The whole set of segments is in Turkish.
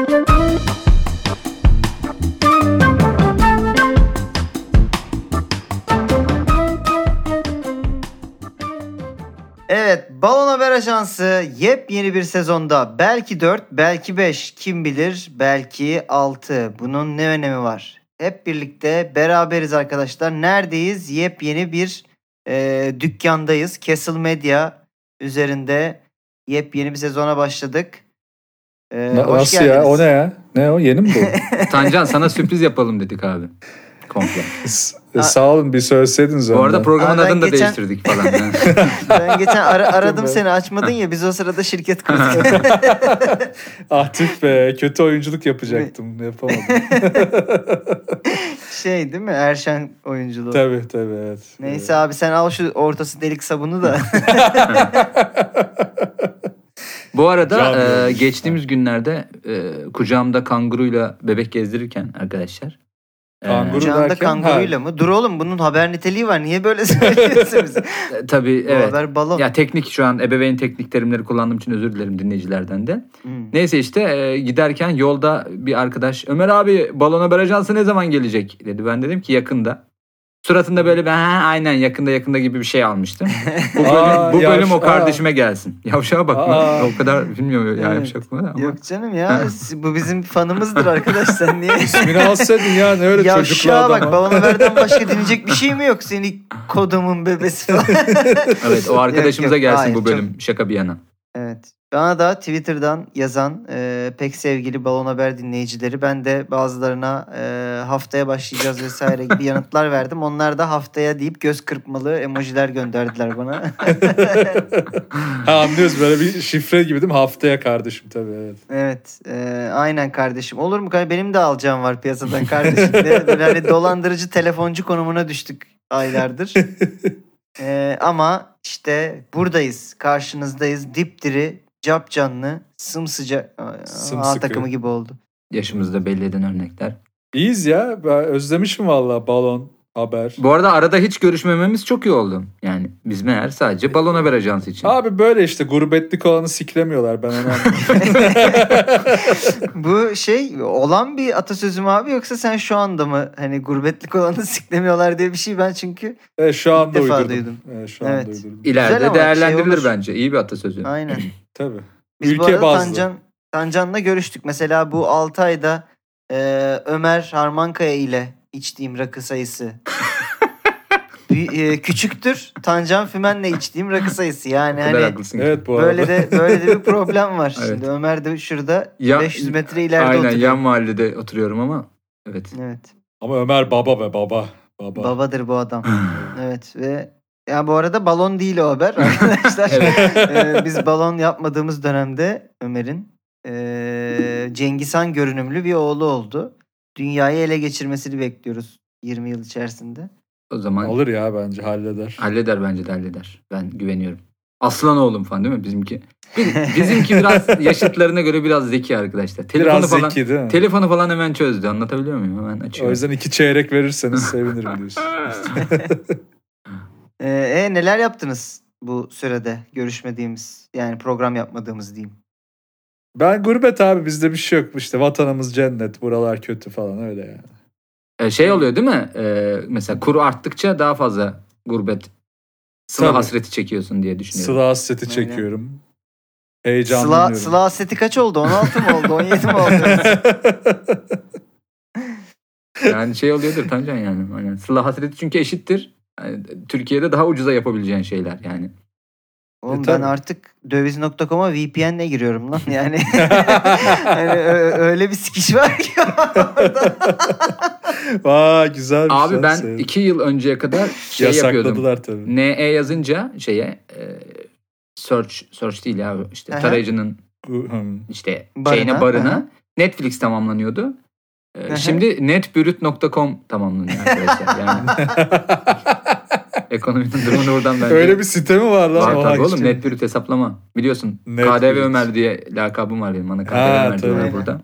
Evet, Balon Haber Ajansı yepyeni bir sezonda belki 4, belki 5, kim bilir belki 6. Bunun ne önemi var? Hep birlikte beraberiz arkadaşlar. Neredeyiz? Yepyeni bir e, dükkandayız. Castle Media üzerinde yepyeni bir sezona başladık. E, Na- hoş Nasıl geldiniz. ya? O ne ya? Ne o? Yeni mi bu? Tancan sana sürpriz yapalım dedik abi. Komple. E, Sağ olun bir söyleseydiniz Bu arada programın Abi ben adını da geçen- değiştirdik falan. Yani. Ben geçen ara- aradım be. seni açmadın ya biz o sırada şirket kurduk. ah tüh be kötü oyunculuk yapacaktım. Yapamadım. şey değil mi? Erşen oyunculuğu. tabii tabii evet. Neyse abi sen al şu ortası delik sabunu da. Bu arada Can e, geçtiğimiz günlerde e, kucağımda kanguruyla bebek gezdirirken arkadaşlar. e, Kanguru Kucağında derken, kanguruyla mı? Dur oğlum bunun haber niteliği var. Niye böyle söylüyorsunuz? e, tabii Bu evet. haber balon. Ya teknik şu an ebeveyn teknik terimleri kullandığım için özür dilerim dinleyicilerden de. Hmm. Neyse işte e, giderken yolda bir arkadaş Ömer abi balon haber ajansı ne zaman gelecek dedi. Ben dedim ki yakında. Suratında böyle ben "Ha, aynen yakında yakında gibi bir şey almıştım. Bu bölüm, Aa, bu bölüm yavş- o kardeşime gelsin. Yavşağa bakma. Aa. O kadar bilmiyorum ya Evet. yavşak mı ama. Yok canım ya. bu bizim fanımızdır arkadaş. Sen niye? İsmini alsaydın ya ne öyle çocuklu Yavşağa bak. adama. Balon haberden başka dinleyecek bir şey mi yok? Seni kodumun bebesi falan. Evet o arkadaşımıza Yok, yok, gelsin hayır, bu bölüm. Şaka bir yana. Evet. Bana da Twitter'dan yazan e, pek sevgili Balon Haber dinleyicileri ben de bazılarına e, haftaya başlayacağız vesaire gibi yanıtlar verdim. Onlar da haftaya deyip göz kırpmalı emojiler gönderdiler bana. ha anlıyoruz böyle bir şifre gibi değil mi? Haftaya kardeşim tabii evet. evet. e, aynen kardeşim. Olur mu? Benim de alacağım var piyasadan kardeşim. de. Böyle hani dolandırıcı telefoncu konumuna düştük aylardır. E, ama işte buradayız. Karşınızdayız. Dipdiri, cap canlı, sımsıcak. A takımı gibi oldu. Yaşımızda belli eden örnekler. İyiyiz ya. Ben özlemişim valla balon haber. Bu arada arada hiç görüşmememiz çok iyi oldu. Yani biz meğer sadece balon haber ajansı için. Abi böyle işte gurbetlik olanı siklemiyorlar ben onu anladım. Bu şey olan bir atasözü mü abi yoksa sen şu anda mı hani gurbetlik olanı siklemiyorlar diye bir şey ben çünkü evet, şu anda defa uydurdum. duydum. Evet, şu anda Evet. uydurdum. Güzel İleride ama değerlendirilir şey olur. bence. İyi bir atasözü. aynen. Tabii. Biz bu Ülke arada bazlı. Tancan, Tancan'la görüştük. Mesela bu 6 ayda e, Ömer Harmankaya ile içtiğim rakı sayısı e, küçüktür. Tancan Fümen'le içtiğim rakı sayısı. Yani hani haklısın. Evet bu arada. böyle de böyle de bir problem var. Evet. Şimdi Ömer de şurada Ya- 500 metre ileride Aynen oturuyor. yan mahallede oturuyorum ama. Evet. Evet. Ama Ömer baba be baba. Baba. Babadır bu adam. Evet ve ya bu arada balon değil o haber arkadaşlar. Ee, biz balon yapmadığımız dönemde Ömer'in ee, Cengiz Han görünümlü bir oğlu oldu. Dünyayı ele geçirmesini bekliyoruz 20 yıl içerisinde. O zaman Olur ya bence halleder. halleder bence de halleder. Ben güveniyorum. Aslan oğlum falan değil mi bizimki? Bizimki biraz yaşıtlarına göre biraz zeki arkadaşlar. Telefonu Biraz falan zeki değil mi? telefonu falan hemen çözdü. Anlatabiliyor muyum? Hemen o açıyor. yüzden iki çeyrek verirseniz sevinirim diyorsun. Ee, e, neler yaptınız bu sürede görüşmediğimiz yani program yapmadığımız diyeyim. Ben gurbet abi bizde bir şey yok. İşte vatanımız cennet buralar kötü falan öyle yani. Ee, şey oluyor değil mi? Ee, mesela kuru arttıkça daha fazla gurbet sıla Tabii. hasreti çekiyorsun diye düşünüyorum. Sıla hasreti Öyle. çekiyorum. Sıla, Heyecanlanıyorum. Sıla hasreti kaç oldu? 16 mı oldu? 17 mi oldu? Yani şey oluyordur Tancan yani. Aynen. Sıla hasreti çünkü eşittir. Yani Türkiye'de daha ucuza yapabileceğin şeyler yani. Oğlum E, ben tabii. artık döviz.com'a VPN'le giriyorum lan yani. hani öyle bir sikiş var ki orada. Vay güzel bir Abi şey. ben Sevdim. iki yıl önceye kadar şey yapıyordum. Tabii. NE yazınca şeye e, search search değil ya işte Aha. tarayıcının işte Barına, şeyine barına aha. Netflix tamamlanıyordu. E, Aha. şimdi netbürüt.com tamamlanıyor arkadaşlar. Yani ekonominin durumunu buradan ben Öyle bir site mi var lan? Var tabii oğlum bilmiyorum. netbürüt hesaplama. Biliyorsun Netbürüt. KDV Ömer diye lakabım var benim. Bana KDV Ha, Ömer diyorlar burada.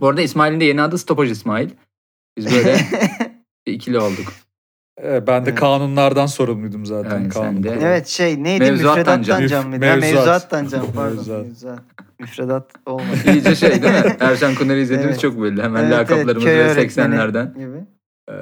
Bu arada İsmail'in de yeni adı Stopaj İsmail. Biz böyle ikili olduk. E, ben de Evet. kanunlardan sorumluydum zaten. Aynen, kanun. sen de. Evet şey neydi? Mevzuattan Müfredattan can. can mıydı? Müf- Ha, mevzuat. Mevzuattan can pardon. Mevzuat. Mevzuat. Müfredat olmadı. İyice şey değil mi? Erşan Kuner'i izlediğimiz Evet. çok belli. Hemen Evet, evet, lakaplarımız öğretmeni 80'lerden gibi.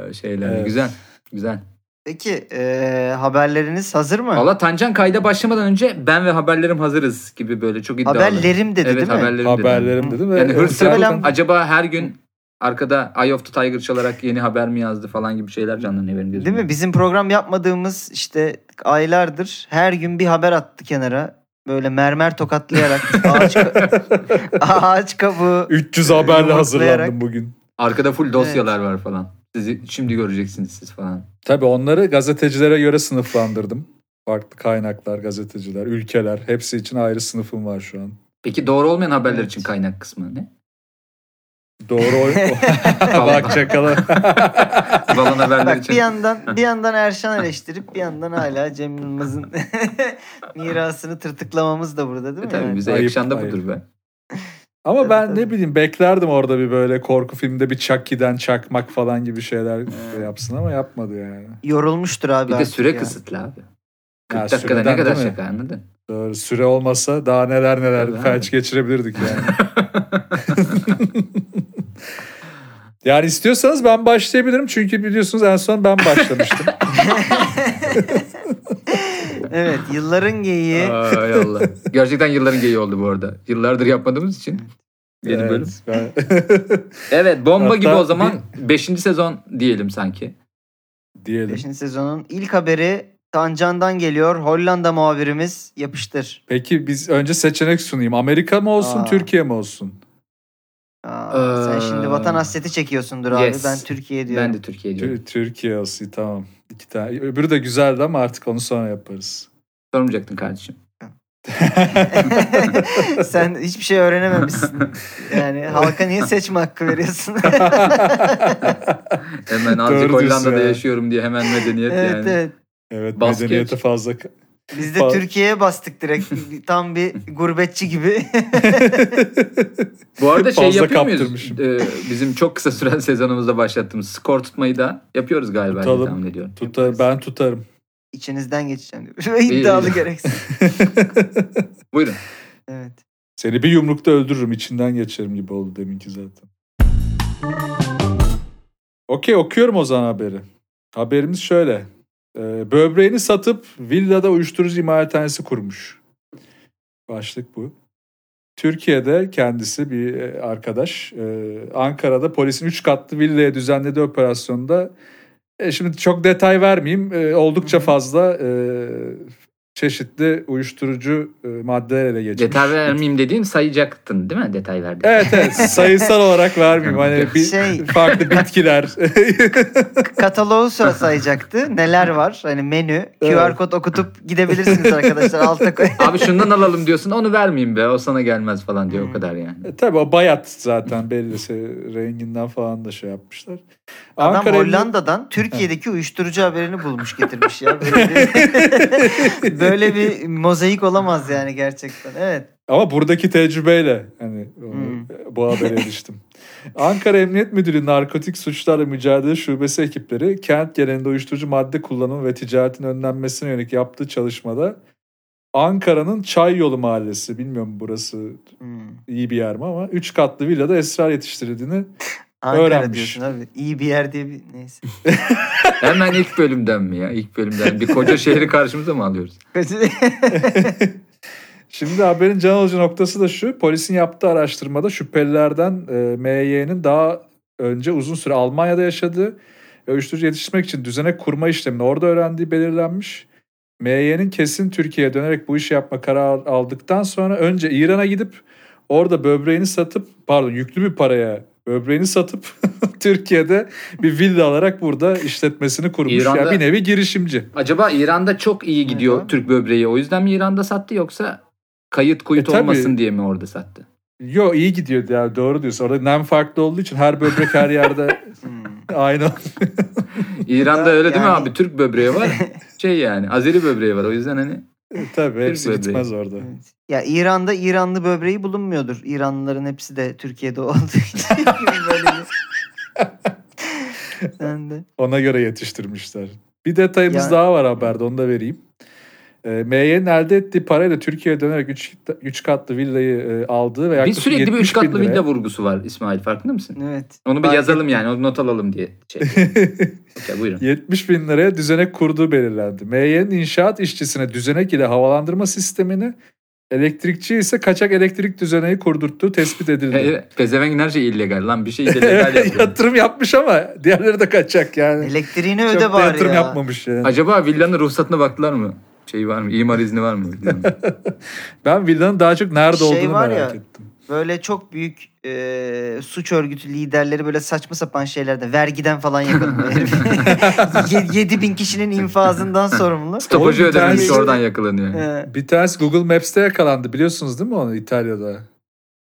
e, şeyler. Evet. Güzel. Güzel. Peki e, haberleriniz hazır mı? Valla Tancan kayda başlamadan önce ben ve haberlerim hazırız gibi böyle çok iddialı. Haberlerim dedi evet, değil mi? haberlerim dedi. Haberlerim dedim. ve- Yani hırsız Muhtemelen- acaba her gün arkada Eye of the Tiger çalarak yeni haber mi yazdı falan gibi şeyler canlanıyor benim gözümde. Değil mi? Bizim program yapmadığımız işte aylardır her gün bir haber attı kenara. Böyle mermer tokatlayarak ağaç, ka- ağaç kabuğu 300 haberle hazırlandım bugün. Arkada full dosyalar var falan. Sizi şimdi göreceksiniz siz falan. Tabii onları gazetecilere göre sınıflandırdım. Farklı kaynaklar, gazeteciler, ülkeler hepsi için ayrı sınıfım var şu an. Peki doğru olmayan haberler Evet. için kaynak kısmı ne? Doğru oy. Bak çakalı. Balon haberler Bak için. bir yandan bir yandan Erşan eleştirip bir yandan hala Cem Yılmaz'ın mirasını tırtıklamamız da burada değil E mi? tabii yani? bize Ayıp, yakışan da budur be. Ama Tabii, ben tabii. ne bileyim beklerdim orada bir böyle korku filmde bir Chucky'den çakmak falan gibi şeyler Hmm. yapsın ama yapmadı yani. Yorulmuştur abi. Bir de süre ya. kısıtlı abi. 40 Ya dakikada süreden ne kadar şaka anladın? Doğru. Süre olmasa daha neler neler Tabii felç abi. geçirebilirdik yani. yani istiyorsanız ben başlayabilirim çünkü biliyorsunuz en son ben başlamıştım. Evet yılların geyiği. Ay Allah. Gerçekten yılların geyi oldu bu arada. Yıllardır yapmadığımız için. Yeni Evet, bölüm. ben- Evet bomba Hatta gibi o zaman 5. sezon diyelim sanki. diyelim. 5. sezonun ilk haberi Tancan'dan geliyor. Hollanda muhabirimiz yapıştır. Peki biz önce seçenek sunayım. Amerika mı olsun, Aa. Türkiye mi olsun? Aa, sen Ee, şimdi vatan hasreti çekiyorsundur abi. yes. Ben Türkiye diyorum. Ben de Türkiye diyorum. Tür- Türkiye olsun tamam. İki tane. Öbürü de güzeldi ama artık onu sonra yaparız. Sormayacaktın kardeşim. Sen hiçbir şey öğrenememişsin. Yani halka niye seçme hakkı veriyorsun? Hemen azıcık Hollanda'da ya. yaşıyorum diye hemen medeniyet evet yani. evet. evet Bas medeniyete fazla Biz de Türkiye'ye bastık direkt. Tam bir gurbetçi gibi. Bu arada şey Fazla yapıyor muyuz? Ee, bizim çok kısa süren sezonumuzda başlattığımız skor tutmayı da yapıyoruz galiba Tutalım. tahmin ediyorum. Tutar, ben tutarım. İçinizden geçeceğim diyor. İddialı iyi. gereksin. Buyurun. Evet. Seni bir yumrukta öldürürüm. içinden geçerim gibi oldu deminki zaten. Okey okuyorum o zaman haberi. Haberimiz şöyle. Ee, böbreğini satıp villada uyuşturucu imalathanesi kurmuş. Başlık bu. Türkiye'de kendisi bir e, arkadaş e, Ankara'da polisin 3 katlı villaya düzenlediği operasyonda e, şimdi çok detay vermeyeyim e, oldukça fazla e, çeşitli uyuşturucu e, maddeler ele geçmiş. Detay vermeyeyim dediğin sayacaktın değil mi? Detay verdiğin. Evet evet sayısal olarak vermeyeyim. Hani bir Şey- farklı bitkiler. Kataloğu sö- sayacaktı. Neler var? Hani menü. QR Evet. kod okutup gidebilirsiniz arkadaşlar. Alta koy. Abi şundan alalım diyorsun onu vermeyeyim be o sana gelmez falan diyor Hmm. o kadar yani. E, Tabii o bayat zaten belli. Se- Renginden falan da şey yapmışlar. Adam Ankara- Hollanda'dan Türkiye'deki uyuşturucu haberini bulmuş getirmiş ya. Böyle bir, böyle bir mozaik olamaz yani gerçekten. Evet. Ama buradaki tecrübeyle hani Hmm. bu habere eriştim. Ankara Emniyet Müdürlüğü Narkotik Suçlarla Mücadele Şubesi ekipleri kent genelinde uyuşturucu madde kullanımı ve ticaretin önlenmesine yönelik yaptığı çalışmada Ankara'nın Çay Yolu Mahallesi, bilmiyorum burası Hmm. iyi bir yer mi ama 3 katlı villada esrar yetiştirildiğini Ankara Öğrenmiş. diyorsun abi. İyi bir yer diye bir neyse. Hemen ilk bölümden mi ya? İlk bölümden bir koca şehri karşımıza mı alıyoruz? Şimdi haberin can alıcı noktası da şu. Polisin yaptığı araştırmada şüphelilerden e, MY'nin daha önce uzun süre Almanya'da yaşadığı ve uyuşturucu yetiştirmek için düzenek kurma işlemini orada öğrendiği belirlenmiş. MY'nin kesin Türkiye'ye dönerek bu işi yapma kararı aldıktan sonra önce İran'a gidip orada böbreğini satıp pardon yüklü bir paraya böbreğini satıp Türkiye'de bir villa alarak burada işletmesini kurmuş. İran'da- Yani bir nevi girişimci. Acaba İran'da çok iyi gidiyor Evet. Türk böbreği. O yüzden mi İran'da sattı yoksa kayıt kuyut E, tabii. olmasın diye mi orada sattı? Yo iyi gidiyor ya doğru diyorsun. Orada nem farklı olduğu için her böbrek her yerde Hmm. aynı. İran'da öyle değil mi Yani- abi? Türk böbreği var. Şey yani Azeri böbreği var. O yüzden hani Tabii hepsi böbreği. gitmez orada. Evet. Ya İran'da İranlı böbreği bulunmuyordur. İranlıların hepsi de Türkiye'de olduğu için böyle bir... Ona göre yetiştirmişler. Bir detayımız Yani- daha var haberde onu da vereyim. E, MY'nin elde ettiği parayla Türkiye'ye dönerek 3 katlı villayı e, aldığı ve Bir yaklaşık sürekli bir 70 üç katlı bin liraya- villa vurgusu var İsmail farkında mısın? Evet. Onu bir yazalım yani onu not alalım diye. Şey. Okey, buyurun. 70 bin liraya düzenek kurduğu belirlendi. MY'nin inşaat işçisine düzenek ile havalandırma sistemini, elektrikçi ise kaçak elektrik düzeneği kurdurttuğu tespit edildi. E, Pezevenk her şey illegal lan bir şey de legal yapıyor. yatırım yapmış ama diğerleri de kaçak yani. Elektriğini Çok öde bari yatırım ya. yapmamış yani. Acaba villanın ruhsatına baktılar mı? Şey var mı? İmar izni var mı? Ben villanın daha çok nerede Şey olduğunu var merak ya, ettim. Böyle çok büyük e, suç örgütü liderleri böyle saçma sapan şeylerde vergiden falan yakalanıyor. herif. 7 bin kişinin infazından sorumlu. Stopajı tanesi- oradan yakalanıyor. Ee, Bir tanesi Google Maps'te yakalandı biliyorsunuz değil mi onu İtalya'da?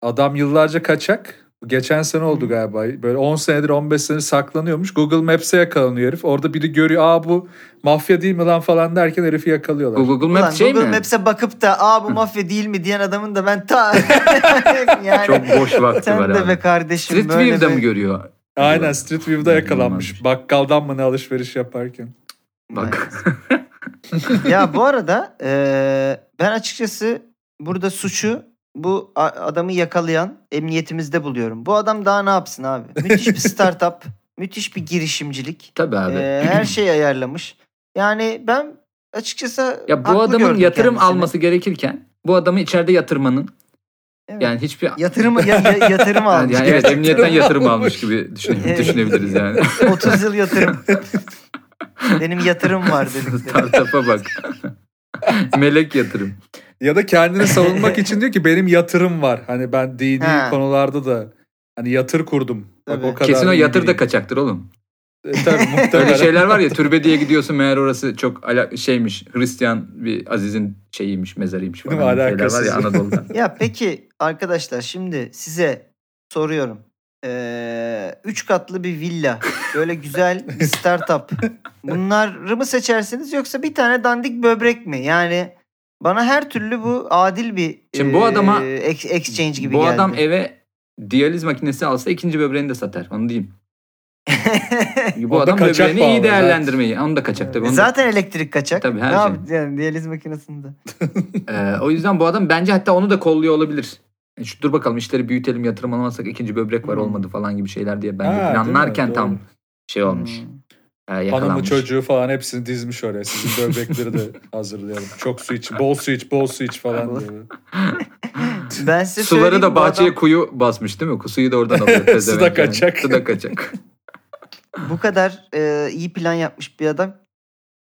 Adam yıllarca kaçak. Geçen sene oldu galiba. Böyle 10 senedir 15 senedir saklanıyormuş. Google Maps'e yakalanıyor herif. Orada biri görüyor. Aa bu mafya değil mi lan falan derken herifi yakalıyorlar. Bu Google ulan Maps şey Google mi? Maps'e bakıp da aa bu mafya değil mi diyen adamın da ben ta yani Çok boş vakti sen var de abi. be kardeşim Street böyle View'da bir- mı görüyor? Aynen Street View'da yakalanmış. Bakkaldan mı ne alışveriş yaparken. Bak. ya bu arada e, ben açıkçası burada suçu bu adamı yakalayan emniyetimizde buluyorum. Bu adam daha ne yapsın abi? Müthiş bir startup, müthiş bir girişimcilik. Tabii abi. E, her şeyi ayarlamış. Yani ben açıkçası ya bu adamın yatırım kendisini. alması gerekirken bu adamı içeride yatırmanın Evet. yani hiçbir yatırım ya, ya- yatırım yani, almış. yani evet Yatırım emniyetten yatırım almış. gibi düşün- Evet. düşünebiliriz yani. 30 yıl yatırım. Benim yatırım var dedikleri. Startup'a bak. Melek yatırım. Ya da kendini savunmak için diyor ki benim yatırım var. Hani ben dini Ha. konularda da hani yatır kurdum. Bak o kadar Kesin o yatır da kaçaktır oğlum. E, tabii muhtemelen. Öyle şeyler var ya türbe diye gidiyorsun meğer orası çok ala- şeymiş Hristiyan bir Aziz'in şeyiymiş mezarıymış Değil falan. Şeyler var ya Anadolu'da. Ya peki arkadaşlar şimdi size soruyorum. Ee, üç katlı bir villa, böyle güzel bir startup. Bunları mı seçersiniz yoksa bir tane dandik böbrek mi? Yani bana her türlü bu adil bir Şimdi bu adama- e, ex- exchange gibi Bu geldi. adam eve diyaliz makinesi alsa ikinci böbreğini de satar. Onu diyeyim. Bu da adam böbreğini bağlı iyi değerlendirmeyi. Onu da kaçak tabii. Onu da- Zaten elektrik kaçak. Tabii, her ne şey. yap- yani diyaliz makinesinde. Ee, o yüzden bu adam bence hatta onu da kolluyor olabilir. E, Şu, dur bakalım işleri büyütelim yatırım alamazsak ikinci böbrek var Hmm. olmadı falan gibi şeyler diye bence Ha, planlarken tam şey olmuş. Hmm. E, Hanımı çocuğu falan hepsini dizmiş oraya. Sizin böbrekleri de hazırlayalım. Çok su iç, bol su iç, bol su iç falan diye. Ben size Suları da bahçeye adam kuyu basmış değil mi? Suyu da oradan alıyor. Su da pezevenk yani. kaçak. Su da kaçak. bu kadar e, iyi plan yapmış bir adam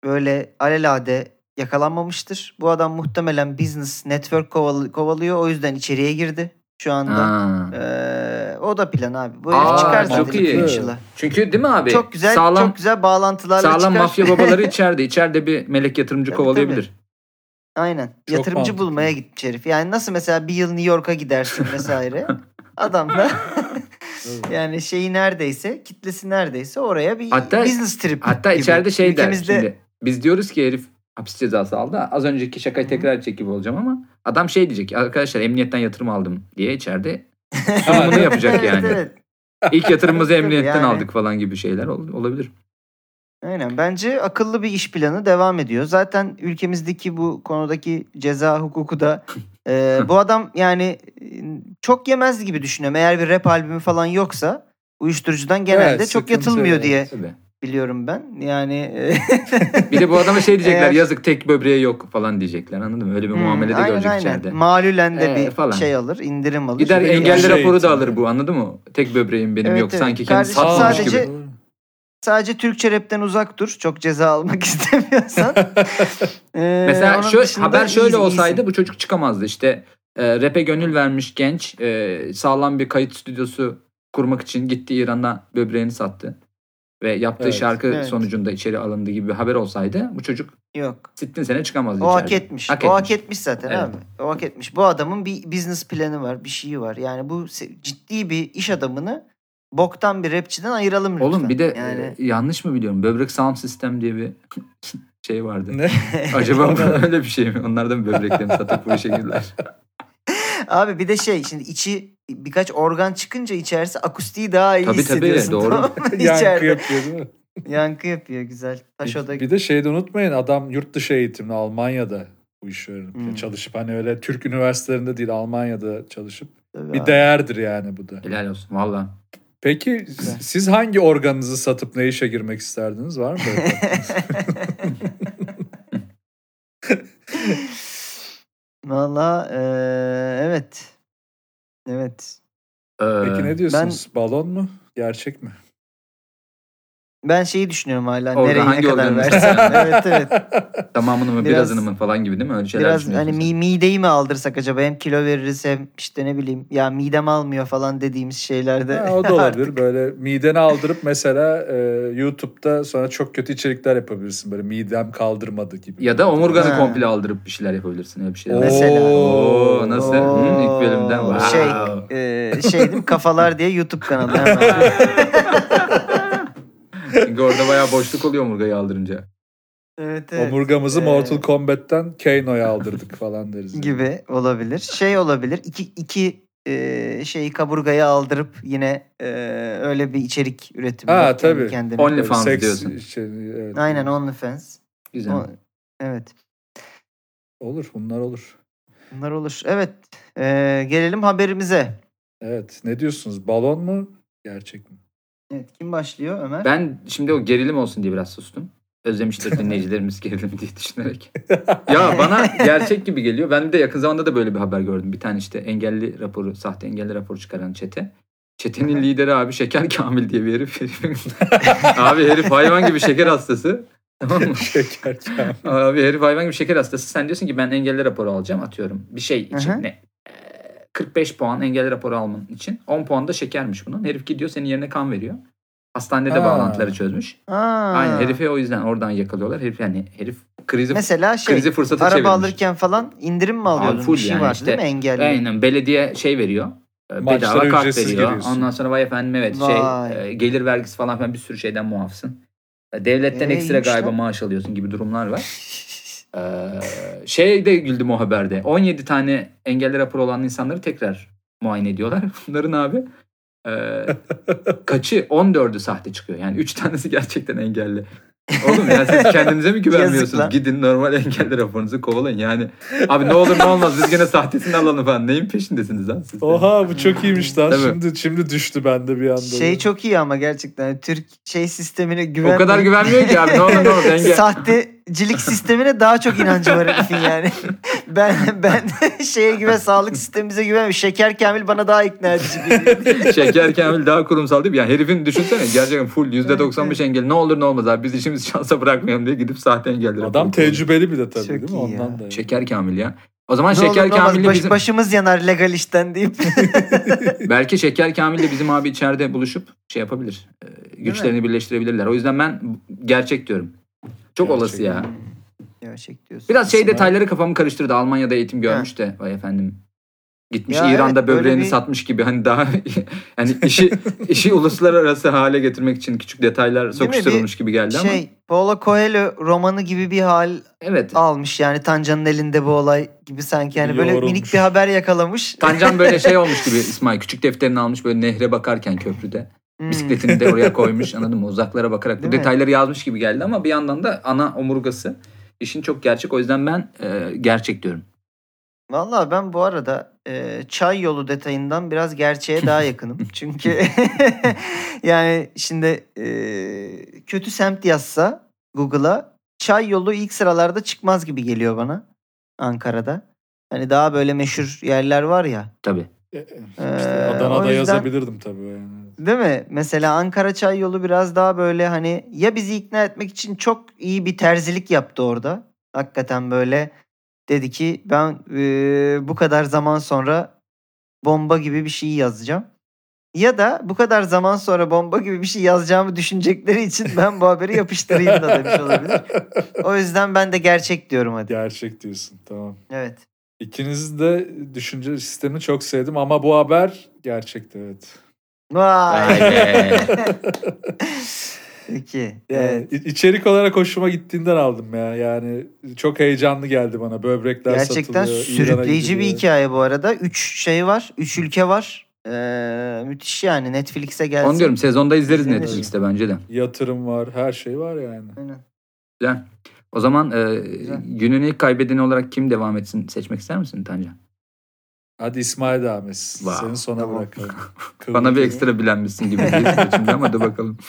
böyle alelade yakalanmamıştır. Bu adam muhtemelen business network koval- kovalıyor. O yüzden içeriye girdi şu anda. Ee, o da plan abi. Bu Aa, çıkar çok iyi. 2-3 yıla. Çünkü değil mi abi? Çok güzel sağlam, çok güzel bağlantılarla sağlam çıkar. mafya babaları içeride. İçeride bir melek yatırımcı Tabii, kovalayabilir. Aynen. Çok Yatırımcı mantıklı. bulmaya gitmiş herif. Yani nasıl mesela bir yıl New York'a gidersin vesaire. Adam da yani şeyi neredeyse, kitlesi neredeyse oraya bir Hatta- business trip Hatta gibi. içeride şey der Ülkemizde- şimdi. Biz diyoruz ki herif hapis cezası aldı. Az önceki şakayı tekrar gibi olacağım ama adam şey diyecek. Arkadaşlar emniyetten yatırım aldım diye içeride sunumunu yapacak yani. evet. İlk yatırımımızı emniyetten yani. aldık falan gibi şeyler ol- olabilir. Aynen. Bence akıllı bir iş planı devam ediyor. Zaten ülkemizdeki bu konudaki ceza hukuku da e, bu adam yani e, çok yemez gibi düşünüyorum. Eğer bir rap albümü falan yoksa uyuşturucudan genelde Evet, çok yatılmıyor diye Tabii. Biliyorum ben. Yani Bir de bu adama şey diyecekler Eğer- yazık tek böbreği yok falan diyecekler anladın mı? Öyle bir hmm, muamele de aynen, görecek aynen. içeride. Malülen de Ee, bir falan. şey alır, indirim alır. Gider engelli şey raporu da alır bu anladın mı? Tek böbreğim benim Evet, yok. evet. Sanki kendisi satmamış sadece- gibi. Sadece Türkçe rapten uzak dur. Çok ceza almak istemiyorsan. Ee, Mesela dışında haber şöyle iyisin, olsaydı iyisin. bu çocuk çıkamazdı. İşte e, rap'e gönül vermiş genç e, sağlam bir kayıt stüdyosu kurmak için gitti İran'a böbreğini sattı. Ve yaptığı Evet, şarkı evet. sonucunda içeri alındığı gibi bir haber olsaydı bu çocuk Yok. sittin sene çıkamazdı O hak içeride. etmiş. Hak o hak etmiş. etmiş zaten Evet. abi. O hak etmiş. Bu adamın bir business planı var, bir şeyi var. Yani bu ciddi bir iş adamını boktan bir rapçiden ayıralım lütfen. Oğlum bir de yani e, yanlış mı biliyorum? Böbrek sound system diye bir şey vardı. Ne? Acaba öyle bir şey mi? Onlar da mı böbreklerini satıp bu işe girdiler? abi bir de şey şimdi içi birkaç organ çıkınca içerisi akustiği daha iyi Tabii, tabii, hissediyorsun. doğru. tamam mı? Yankı İçeride. yapıyor değil mi? Yankı yapıyor güzel. Taş oda. Bir, bir de şeyde unutmayın adam yurt dışı eğitimli Almanya'da bu işi öğrenip Hmm. çalışıp hani öyle Türk üniversitelerinde değil Almanya'da çalışıp Tabii bir abi. değerdir yani bu da. Helal olsun valla. Peki Güzel. siz hangi organınızı satıp ne işe girmek isterdiniz var mı? Valla eee, evet. Evet. Ee, Peki ne diyorsunuz? Balon mu? Gerçek mi? Ben şeyi düşünüyorum hala. Orada nereye hangi ne kadar versem. evet evet. Tamamını mı Biraz- birazını mı falan gibi değil mi? Öyle şeyler Biraz hani mi, mideyi mi aldırsak acaba? Hem kilo veririz hem işte ne bileyim. Ya midem almıyor falan dediğimiz şeylerde. Ha, o da olabilir. Böyle mideni aldırıp mesela e, YouTube'da sonra çok kötü içerikler yapabilirsin. Böyle midem kaldırmadı gibi. Ya da omurganı Ha. komple aldırıp bir şeyler yapabilirsin. Öyle bir şey. Oo. Mesela. Oo, nasıl? Hı, ilk bölümden Oo, wow. Şey, eee, şey değil mi? Kafalar diye YouTube kanalı. Çünkü orada bayağı boşluk oluyor omurgayı aldırınca. evet, evet. Omurgamızı Ee, Mortal Kombat'ten Kano'ya aldırdık falan deriz. yani. gibi olabilir. Şey olabilir. İki, iki eee, şeyi kaburgaya aldırıp yine eee, öyle bir içerik üretimi. Ha, kendi tabii. kendine. OnlyFans seks diyorsun. şey, evet. Aynen OnlyFans. Güzel. O- evet. Olur bunlar olur. Bunlar olur. Evet. eee, gelelim haberimize. Evet ne diyorsunuz? Balon mu? Gerçek mi? Evet. Kim başlıyor Ömer? Ben şimdi o gerilim olsun diye biraz sustum. Özlemiştir dinleyicilerimiz gerilim diye düşünerek. ya bana gerçek gibi geliyor. Ben de yakın zamanda da böyle bir haber gördüm. Bir tane işte engelli raporu, sahte engelli raporu çıkaran çete. Çetenin lideri abi Şeker Kamil diye bir herif. abi herif hayvan gibi şeker hastası. Tamam mı? Şeker kamil. Abi herif hayvan gibi şeker hastası. Sen diyorsun ki ben engelli raporu alacağım atıyorum. Bir şey için ne? Ee, 45 puan engelli raporu alman için. 10 puan da şekermiş bunun. Herif gidiyor senin yerine kan veriyor. Hastanede de Ha. bağlantıları çözmüş. Aa. Aynen herifi o yüzden oradan yakalıyorlar. Herif yani herif krizi Mesela şey krizi fırsatı araba çevirmiş. alırken falan indirim mi alıyordun? full bir şey yani var işte. değil mi engelli? Aynen belediye şey veriyor. Maçlara Bedava kart veriyor. giriyorsun. Ondan sonra vay efendim evet Vay. şey gelir vergisi falan filan bir sürü şeyden muafsın. E, Devletten Ee, ekstra galiba lan. maaş alıyorsun gibi durumlar var. Ee, şey de güldüm o haberde. 17 tane engelli raporu olan insanları tekrar muayene ediyorlar. Bunların abi e, kaçı 14'ü sahte çıkıyor. Yani 3 tanesi gerçekten engelli. Oğlum ya siz kendinize mi güvenmiyorsunuz? Gidin normal engelli raporunuzu kovalayın. Yani abi ne olur ne olmaz biz gene sahtesini alalım falan. Neyin peşindesiniz lan siz? Oha bu çok iyiymiş lan. Değil mi? Şimdi şimdi düştü bende bir anda. Şey çok iyi ama gerçekten Türk şey sistemine güven. O kadar güvenmiyor ki abi ne olur ne olur. Engel... Sahtecilik sistemine daha çok inancı var herifin yani. ben ben şeye güven sağlık sistemimize güvenmiyorum. Şeker Kamil bana daha ikna edici geliyor. Şeker Kamil daha kurumsal değil mi? Yani herifin düşünsene gerçekten full %95 engel. Ne olur ne olmaz abi biz işimizi şansa bırakmayalım diye gidip sahte engelleri. Adam tecrübeli bir de tabii Çok değil mi? iyi ya. Ondan da. Şeker Kamil ya. O zaman Ne Şeker olur Kamil'le baş- bizim... başımız yanar legal işten deyip. Belki Şeker Kamil'le bizim abi içeride buluşup şey yapabilir. e, Güçlerini birleştirebilirler. O yüzden ben gerçek diyorum. Çok Gerçek. olası ya. Gerçek diyorsun. Biraz şey Aslında- detayları kafamı karıştırdı. Almanya'da eğitim görmüş de vay efendim. Gitmiş Ya İran'da evet, böbreğini bir- satmış gibi hani daha yani işi işi uluslararası hale getirmek için küçük detaylar sokuşturulmuş gibi geldi ama. Şey Paulo Coelho romanı gibi bir hal Evet. almış yani Tanca'nın elinde bu olay gibi sanki yani böyle Yoğrulmuş. minik bir haber yakalamış. Tancan böyle şey olmuş gibi İsmail küçük defterini almış böyle nehre bakarken köprüde. Hmm. Bisikletini de oraya koymuş anladın mı? Uzaklara bakarak bu Değil mi? detayları yazmış gibi geldi ama bir yandan da ana omurgası işin çok gerçek. O yüzden ben e, gerçek diyorum. Vallahi ben bu arada e, çay yolu detayından biraz gerçeğe daha yakınım. Çünkü yani şimdi e, kötü semt yazsa Google'a çay yolu ilk sıralarda çıkmaz gibi geliyor bana Ankara'da. Hani daha böyle meşhur yerler var ya. Tabii. İşte Ee, o Adana'da yüzden- yazabilirdim tabii. Yani. Değil mi? Mesela Ankara Çay Yolu biraz daha böyle hani ya bizi ikna etmek için çok iyi bir terzilik yaptı orada. Hakikaten böyle dedi ki ben e, bu kadar zaman sonra bomba gibi bir şey yazacağım. Ya da bu kadar zaman sonra bomba gibi bir şey yazacağımı düşünecekleri için ben bu haberi yapıştırayım da demiş olabilir. O yüzden ben de gerçek diyorum hadi. Gerçek diyorsun tamam. Evet. İkiniz de düşünce sistemini çok sevdim ama bu haber gerçekti evet. Vay. Be. Peki. Yani Evet. içerik olarak hoşuma gittiğinden aldım ya. Yani çok heyecanlı geldi bana. Böbrekler Gerçekten satılıyor. İran'a sürükleyici bir hikaye bu arada. Üç şey var. Üç ülke var. Ee, müthiş yani Netflix'e gelsin. Onu diyorum sezonda izleriz İzlenir. Netflix'te bence de. Yatırım var, her şey var yani. Aynen. Güzel. O zaman e, Güzel. günün ilk kaybedeni olarak kim devam etsin seçmek ister misin Tancan? Hadi İsmail devam etsin. Wow. Seni sona Tamam. bırakalım. Bana bir ekstra bilenmişsin gibi değil şimdi ama da bakalım.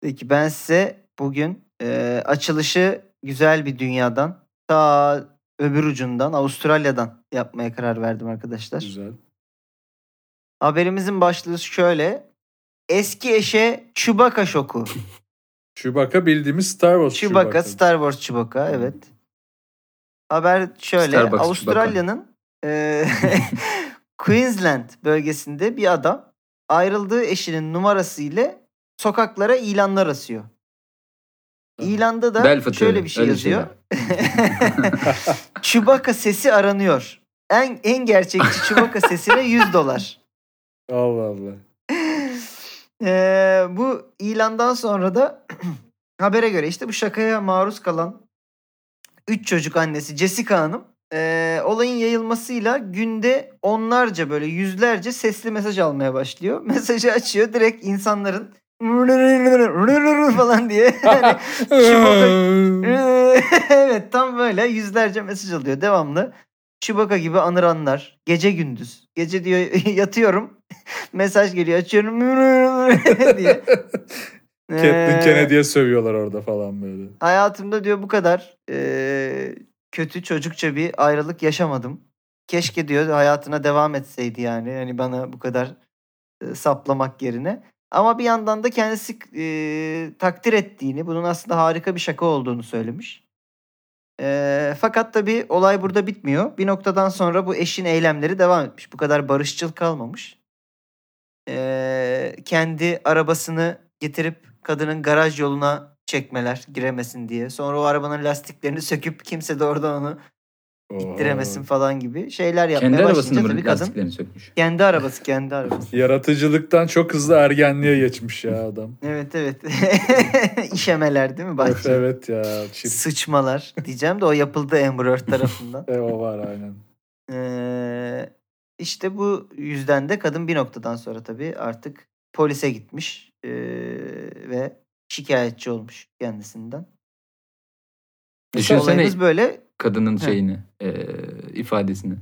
Peki ben size bugün e, açılışı güzel bir dünyadan ta öbür ucundan Avustralya'dan yapmaya karar verdim arkadaşlar. Güzel. Haberimizin başlığı şöyle. Eski eşe Chewbacca şoku. Chewbacca bildiğimiz Star Wars Chewbacca, Star Wars Chewbacca evet. Haber şöyle. Starbucks Avustralya'nın e, Queensland bölgesinde bir adam ayrıldığı eşinin numarası ile sokaklara ilanlar asıyor. İlanda da Bel fıtığı, şöyle bir şey yazıyor. Chewbacca sesi aranıyor. En en gerçekçi Chewbacca sesine 100 dolar. Allah Allah. Ee, bu ilandan sonra da habere göre işte bu şakaya maruz kalan 3 çocuk annesi Jessica Hanım e, olayın yayılmasıyla günde onlarca böyle yüzlerce sesli mesaj almaya başlıyor. Mesajı açıyor direkt insanların falan diye. Evet tam böyle yüzlerce mesaj alıyor devamlı. Chewbacca gibi anıranlar. Gece gündüz. Gece diyor yatıyorum. Mesaj geliyor açıyorum diye. Kathleen Ee, Kennedy'ye sövüyorlar orada falan böyle. Hayatımda diyor bu kadar e, kötü çocukça bir ayrılık yaşamadım. Keşke diyor hayatına devam etseydi yani. Yani bana bu kadar e, saplamak yerine. Ama bir yandan da kendisi e, takdir ettiğini, bunun aslında harika bir şaka olduğunu söylemiş. E, fakat tabii olay burada bitmiyor. Bir noktadan sonra bu eşin eylemleri devam etmiş. Bu kadar barışçıl kalmamış. E, kendi arabasını getirip kadının garaj yoluna çekmeler giremesin diye. Sonra o arabanın lastiklerini söküp kimse de orada onu ittiremesin falan gibi şeyler yapmaya Kendi başlayınca arabasını tabii mı kadın lastiklerini sökmüş? kendi arabası kendi arabası. Yaratıcılıktan çok hızlı ergenliğe geçmiş ya adam. Evet evet. İşemeler değil mi? Evet, Bahçe? evet ya. Çirkin. Sıçmalar diyeceğim de o yapıldı Amber tarafından. E, o var aynen. Ee, işte bu yüzden de kadın bir noktadan sonra tabii artık polise gitmiş ee, ve şikayetçi olmuş kendisinden. Düşünsene Olayımız böyle. kadının şeyini, e, ifadesini.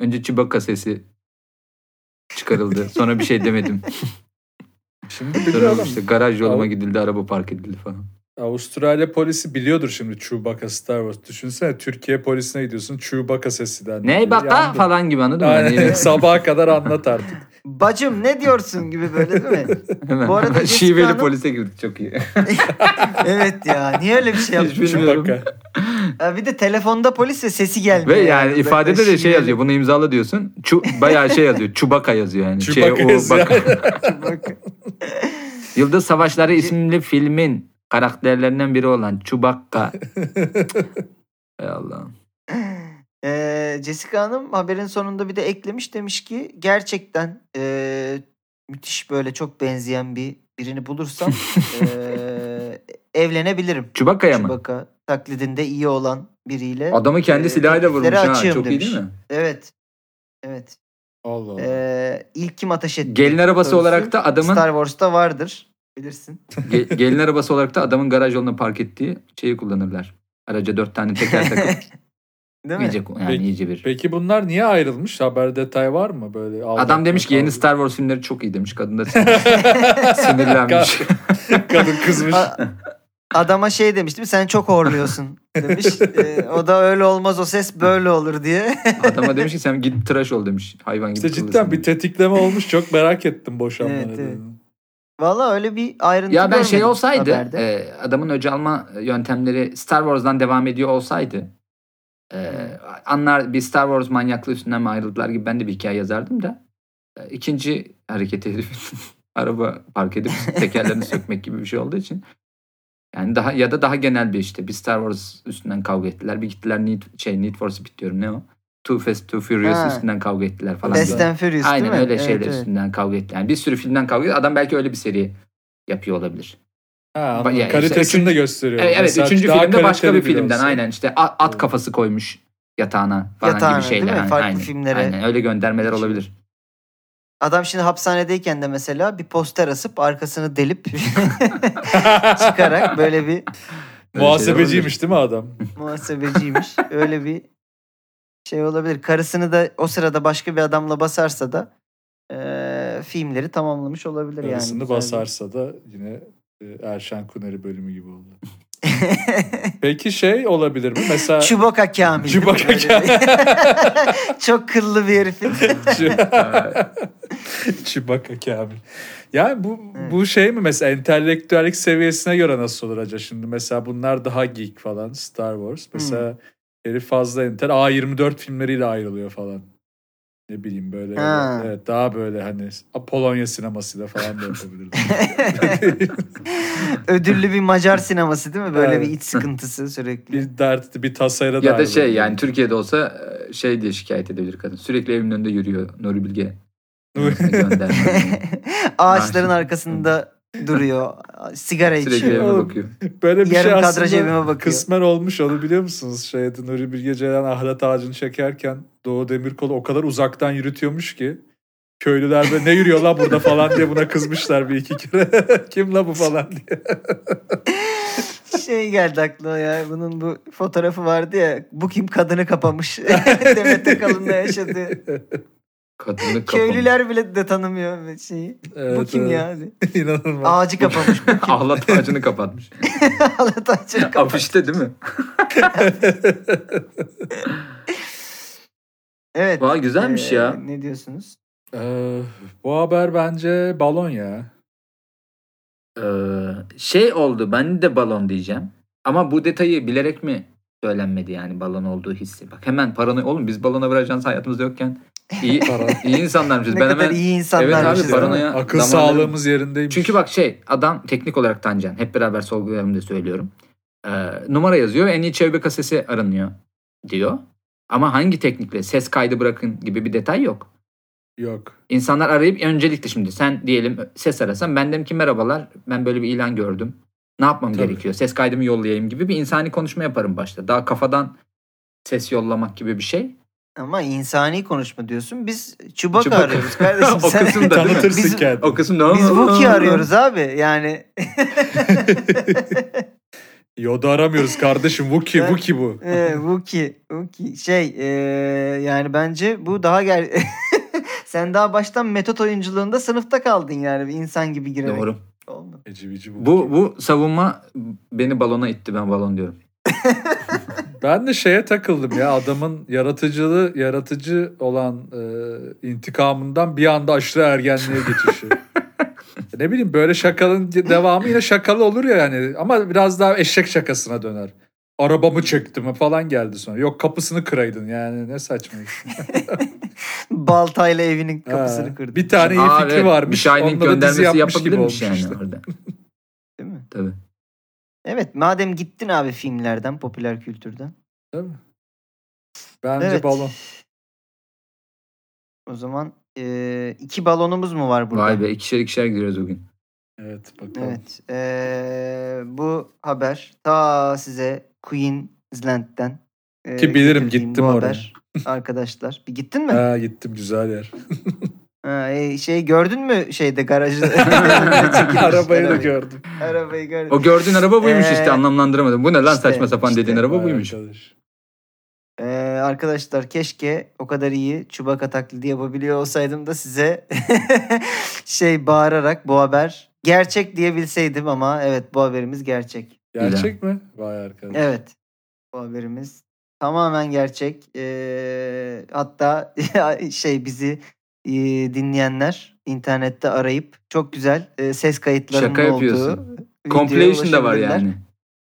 Önce Chewbacca sesi çıkarıldı. Sonra bir şey demedim. Şimdi adam işte garaj yoluma gidildi, araba park edildi falan. Avustralya polisi biliyordur şimdi Chewbacca Star Wars. Düşünsene Türkiye polisine gidiyorsun Chewbacca sesinden. Ney baka Yandı. falan gibi anladın mı? Hani sabaha kadar anlat artık. Bacım ne diyorsun gibi böyle değil mi? hemen Bu arada şiveli Hanım- polise girdik çok iyi. evet ya niye öyle bir şey Hiç yapmış? bilmiyorum. Chewbacca. Ha, bir de telefonda polis ve sesi gelmiyor. Ve yani ifadede de şey Şiveli. yazıyor. Bunu imzala diyorsun. Çu, bayağı şey yazıyor. Chewbacca yazıyor yani. Chewbacca Ç-U- yazıyor. bak- Bak. Yıldız Savaşları isimli filmin karakterlerinden biri olan Chewbacca. Ey Allah'ım. Ee, Jessica Hanım haberin sonunda bir de eklemiş demiş ki gerçekten e, müthiş böyle çok benzeyen bir birini bulursam e, evlenebilirim. Chewbacca'ya mı? Chewbacca taklidinde iyi olan biriyle. Adamı kendi e, silahıyla vurmuş ha. Çok iyi demiş. değil mi? Evet. Evet. Allah Allah. Ee, ilk kim ateş etti? Gelin arabası sorusu olarak da adamın Star Wars'ta vardır. Bilirsin. ge- gelin arabası olarak da adamın garaj yoluna park ettiği şeyi kullanırlar. Araca dört tane teker takıp Değil mi? iyice yani Peki- iyice bir. Peki bunlar niye ayrılmış? Haber detay var mı böyle? Adam demiş ki yeni Star Wars filmleri çok iyi demiş. Kadın da sinirlenmiş. Kadın kızmış. Adama şey demiş değil mi? Sen çok horluyorsun demiş. Ee, o da öyle olmaz o ses böyle olur diye. Adama demiş ki sen git tıraş ol demiş. Hayvan gibi İşte cidden bir tetikleme olmuş. Çok merak ettim boşanma Evet, nedenini. evet. Valla öyle bir ayrıntı Ya ben şey olsaydı haberde. e, adamın öce alma yöntemleri Star Wars'dan devam ediyor olsaydı e, anlar bir Star Wars manyaklığı üstünden mi ayrıldılar gibi ben de bir hikaye yazardım da e, ikinci hareketi herifin araba park edip tekerlerini sökmek gibi bir şey olduğu için yani daha ya da daha genel bir işte bir Star Wars üstünden kavga ettiler bir gittiler Need, şey Need for Speed diyorum ne o Too Fast Too Furious Ha. üstünden kavga ettiler falan. Fast and Furious Aynen öyle Evet, şeyler evet. üstünden kavga ettiler. Yani bir sürü filmden kavga ediyor. Adam belki öyle bir seri yapıyor olabilir. Ha, anladım. Ya işte Kalitesini üçüncü- de gösteriyor. Evet, evet üçüncü daha filmde başka bir filmden olsa. aynen işte at, kafası koymuş. yatağına falan Yatağına, gibi şeyler. değil mi? Farklı aynen. filmlere Aynen, öyle göndermeler olabilir. Adam şimdi hapishanedeyken de mesela bir poster asıp arkasını delip çıkarak böyle bir Muhasebeciymiş değil mi adam? muhasebeciymiş. Öyle bir şey olabilir. Karısını da o sırada başka bir adamla basarsa da eee, filmleri tamamlamış olabilir yani. Karısını Güzel bir- basarsa da yine e, Erşen Kuneri bölümü gibi oldu. Peki şey olabilir mi? Mesela Chewbacca Kamil. Böyle bir- Çok kıllı bir herifin. Chewbacca Kamil. Yani bu bu şey mi mesela entelektüellik seviyesine göre nasıl olur acaba şimdi mesela bunlar daha geek falan Star Wars. Mesela herif fazla entel A24 filmleriyle ayrılıyor falan. Ne bileyim böyle Ha. evet daha böyle hani Polonya sinemasıyla falan da yapabilirdim. Ödüllü bir Macar sineması değil mi? Böyle Evet. bir iç sıkıntısı sürekli. bir dert bir tasayla Ya da şey yani Türkiye'de olsa e, şey diye şikayet edebilir kadın. Sürekli evimin önünde yürüyor Nuri Bilge. Ağaçların arkasında duruyor. Sigara Sürekli içiyor. evime Oğlum. bakıyor. Böyle bir Yarım şey kadraj aslında evime bakıyor. kısmen olmuş onu biliyor musunuz? Şeyde Nuri Bilge Ceylan ahlat ağacını çekerken Doğu Demirkol'u o kadar uzaktan yürütüyormuş ki köylüler böyle ne yürüyor la burada falan diye buna kızmışlar bir iki kere. Kim la bu falan diye. Şey geldi aklıma ya. Bunun bu fotoğrafı vardı ya. Bu kim kadını kapamış. Demet Akalın'da yaşadığı. Kadını kapamış. Köylüler bile de tanımıyor şeyi. bu Evet, kim evet. ya? İnanılmaz. Ağacı kapamış. Ahlat ağacını kapatmış. Ağlat ağacını kapamış. Afişte değil mi? Evet. Vay güzelmiş Ee, ya. Ne diyorsunuz? Ee, bu haber bence balon ya. Ee, şey oldu ben de balon diyeceğim. Ama bu detayı bilerek mi söylenmedi yani balon olduğu hissi. Bak hemen paranoya. Oğlum biz balona varacağız hayatımızda yokken. İyi, Para. iyi insanlarmışız. Ne ben kadar hemen iyi Evet insanlarmışız. abi, değil mi? paranoya- Akıl Zamanları- sağlığımız yerindeymiş. Çünkü bak şey adam teknik olarak tancan. Hep beraber sorgularımda söylüyorum. Ee, numara yazıyor. En iyi çevre kasesi aranıyor diyor. Ama hangi teknikle ses kaydı bırakın gibi bir detay yok. Yok. İnsanlar arayıp öncelikle şimdi sen diyelim ses arasan ben derim ki merhabalar ben böyle bir ilan gördüm. Ne yapmam Tabii. gerekiyor? Ses kaydımı yollayayım gibi bir insani konuşma yaparım başta. Daha kafadan ses yollamak gibi bir şey. Ama insani konuşma diyorsun. Biz Chewbacca Chewbacca. arıyoruz kardeşim. O Sen- kısımda değil mi? Tanıtırsın Biz- kendini. O kısımda Biz Wookiee arıyoruz abi. Yani Yoda aramıyoruz kardeşim. Wookie, Ben- Wookie bu. e, Wookiee, Wookiee. Şey e, yani bence bu daha gel... Sen daha baştan metot oyunculuğunda sınıfta kaldın yani bir insan gibi girerek. Doğru. Olmadı. Eci bici Wookie. Bu, bu savunma beni balona itti ben balon diyorum. Ben de şeye takıldım ya adamın yaratıcılığı yaratıcı olan e, intikamından bir anda aşırı ergenliğe geçişi. ne bileyim böyle şakanın devamı yine şakalı olur ya yani ama biraz daha eşek şakasına döner. Arabamı çektim falan geldi sonra. Yok kapısını kıraydın yani ne saçma iş. Baltayla evinin Ha, kapısını kırdı. Bir tane iyi Aa, fikri evet, varmış. Bir Shining Onunla da dizi göndermesi yapmış gibi yapabilirmiş olmuş yani işte. orada. Değil mi? Tabii. Evet madem gittin abi filmlerden, popüler kültürden. Değil mi? Bence Evet. balon. O zaman e, iki balonumuz mu var burada? Vay be ikişer ikişer gidiyoruz bugün. Evet bakalım. Evet. e, bu haber ta size Queensland'den e, Ki bilirim, gittim oraya. haber. Arkadaşlar. Bir gittin mi? Ha, gittim güzel yer. Ha, e, şey gördün mü şeyde garajı? Arabayı da gördüm. Arabayı gördüm. O gördüğün araba buymuş Ee, işte anlamlandıramadım. Bu ne lan işte, saçma sapan işte. dediğin araba buymuş. arkadaş. Ee, arkadaşlar keşke o kadar iyi Chewbacca taklidi yapabiliyor olsaydım da size şey bağırarak bu haber gerçek diyebilseydim ama evet bu haberimiz gerçek. Gerçek mi? Vay arkadaş. Evet bu haberimiz tamamen gerçek. Ee, hatta şey bizi e, dinleyenler internette arayıp çok güzel e, ses kayıtlarının Şaka yapıyorsun. olduğu Compilation da var yani.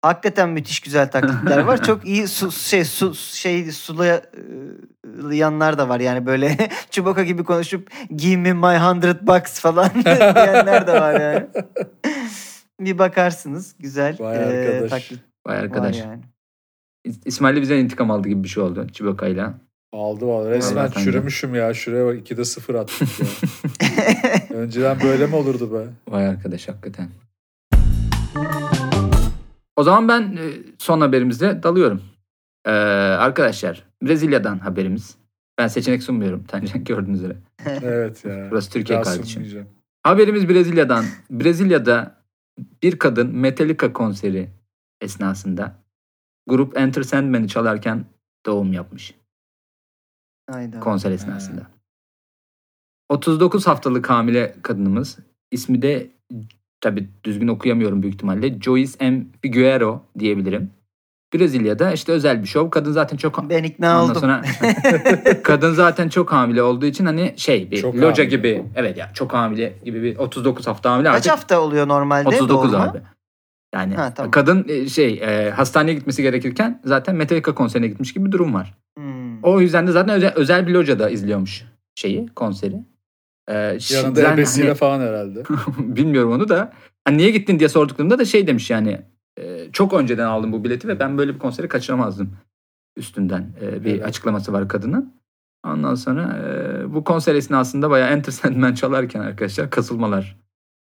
Hakikaten müthiş güzel taklitler var. Çok iyi su, şey su şey sulayanlar da var yani böyle Chewbacca gibi konuşup give me my hundred bucks falan diyenler de var yani. Bir bakarsınız güzel Vay e, arkadaş. taklit Vay var arkadaş. yani. İs- İsmail de bizden intikam aldı gibi bir şey oldu Chewbacca'yla. Aldı valla. Resmen sence. çürümüşüm ya. Şuraya bak 2'de 0 attık ya. Önceden böyle mi olurdu be? Vay arkadaş hakikaten. O zaman ben e, son haberimizde dalıyorum. Ee, arkadaşlar Brezilya'dan haberimiz. Ben seçenek sunmuyorum. Tancan gördüğünüz üzere. Evet ya. Burası Türkiye Biraz kardeşim. Haberimiz Brezilya'dan. Brezilya'da bir kadın Metallica konseri esnasında grup Enter Sandman'i çalarken doğum yapmış Hayda. konser esnasında. 39 haftalık hamile kadınımız ismi de tabi düzgün okuyamıyorum büyük ihtimalle. Joyce M. Figueroa diyebilirim. Brezilya'da işte özel bir şov. Kadın zaten çok Ben ikna Ondan oldum. sonra kadın zaten çok hamile olduğu için hani şey bir Çok loca hamile. gibi evet ya çok hamile gibi bir 39 hafta hamile Kaç artık hafta oluyor normalde 39 doğumu? abi. Yani Ha, tamam. kadın e, şey e, hastaneye gitmesi gerekirken zaten Metallica konserine gitmiş gibi bir durum var. Hmm. O yüzden de zaten özel, özel bir locada izliyormuş şeyi konseri. Ee, Yanında zaten ebesiyle hani- falan herhalde. bilmiyorum onu da. Hani niye gittin diye sorduklarında da şey demiş yani e, çok önceden aldım bu bileti ve ben böyle bir konseri kaçıramazdım üstünden e, bir Evet. açıklaması var kadının. Ondan sonra e, bu konser esnasında bayağı Enter Sandman çalarken arkadaşlar kasılmalar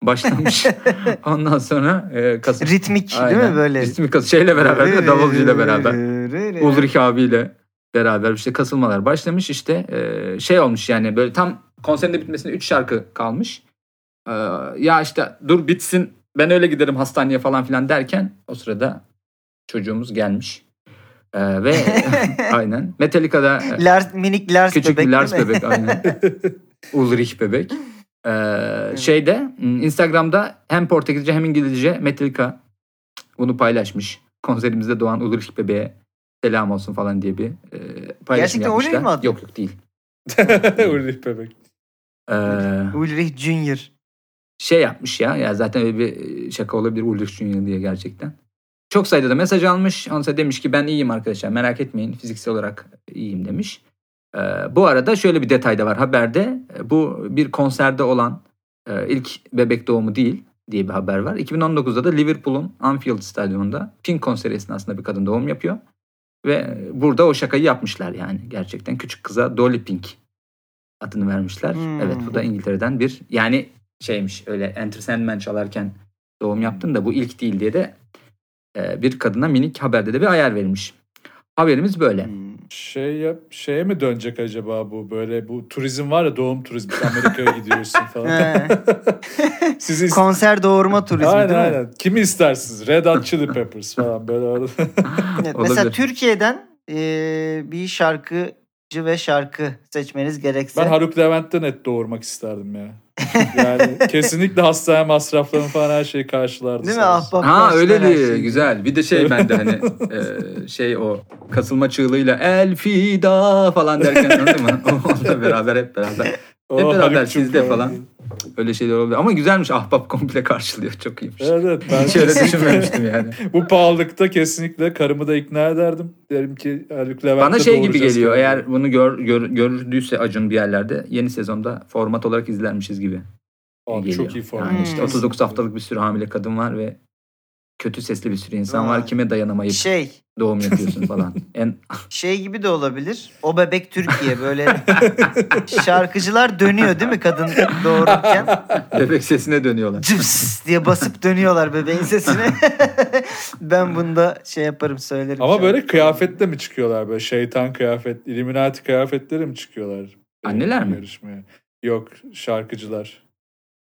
başlamış. Ondan sonra e, kasıl... Ritmik değil Aynen. mi böyle? Ritmik kas- şeyle beraber de davulcuyla beraber. beraber. Ulrich abiyle beraber işte kasılmalar başlamış işte e, şey olmuş yani böyle tam konserin de bitmesine 3 şarkı kalmış. E, ya işte dur bitsin ben öyle giderim hastaneye falan filan derken o sırada çocuğumuz gelmiş. E, ve aynen Metallica'da e, Lars, minik Lars küçük bebek bir Lars bebek aynen. Ulrich bebek. E, şeyde m, Instagram'da hem Portekizce hem İngilizce Metallica bunu paylaşmış. Konserimizde doğan Ulrich bebeğe selam olsun falan diye bir e, paylaşım Gerçekten Ulrich yapmışlar. mi adı? Yok yok değil. Ulrich bebek. E, Ulrich Junior. şey yapmış ya. Ya zaten öyle bir şaka olabilir Ulrich Junior diye gerçekten. Çok sayıda da mesaj almış. Ondan demiş ki ben iyiyim arkadaşlar merak etmeyin fiziksel olarak iyiyim demiş. Ee, bu arada şöyle bir detay da var haberde. Ee, Bu bir konserde olan e, ilk bebek doğumu değil diye bir haber var. 2019'da da Liverpool'un Anfield Stadyumunda Pink konseri esnasında bir kadın doğum yapıyor. Ve burada o şakayı yapmışlar yani gerçekten. Küçük kıza Dolly Pink adını vermişler. Hmm. Evet bu da İngiltere'den bir yani şeymiş öyle Enter Sandman çalarken doğum yaptın da bu ilk değil diye de e, bir kadına minik haberde de bir ayar verilmiş. Haberimiz böyle. Hmm. Şey yap, şeye mi dönecek acaba bu? Böyle bu turizm var ya doğum turizmi. Amerika'ya gidiyorsun falan. He. Siz ist- Konser doğurma turizmi aynen değil mi? aynen. Kimi istersiniz? Red Hot Chili Peppers falan böyle orada. Evet, mesela. Türkiye'den e, bir şarkıcı ve şarkı seçmeniz gerekse. ben Haluk Levent'ten et doğurmak isterdim ya. Yani kesinlikle hastane masraflarını falan her şeyi karşılardı. Değil mi? Ahbap Ha öyle diye şeyi. güzel. Bir de şey bende hani e, şey o kasılma çığlığıyla el fida falan derken anladın mı? Onunla beraber hep beraber. O Hep beraber sizde falan. Öyle şeyler oluyor. Ama güzelmiş ahbap komple karşılıyor. Çok iyiymiş. Evet. Ben Hiç öyle düşünmemiştim yani. Bu pahalılıkta kesinlikle karımı da ikna ederdim. Derim ki Haluk Levent'le Bana şey gibi geliyor. karımı. Eğer bunu gör, gör, görüldüyse Acun bir yerlerde yeni sezonda format olarak izlermişiz gibi Abi geliyor. çok iyi format. Yani işte Hmm. 39 haftalık bir sürü hamile kadın var ve kötü sesli bir sürü insan var. Kime dayanamayıp Şey, doğum yapıyorsun falan. En şey gibi de olabilir. O bebek Türkiye böyle şarkıcılar dönüyor değil mi kadın doğururken? bebek sesine dönüyorlar. Cıps diye basıp dönüyorlar bebeğin sesine. ben bunda şey yaparım söylerim. Ama şarkı. böyle kıyafetle mi çıkıyorlar? Böyle şeytan kıyafet, Illuminati kıyafetleri mi çıkıyorlar? Anneler mi? Yarışmaya. Yok şarkıcılar.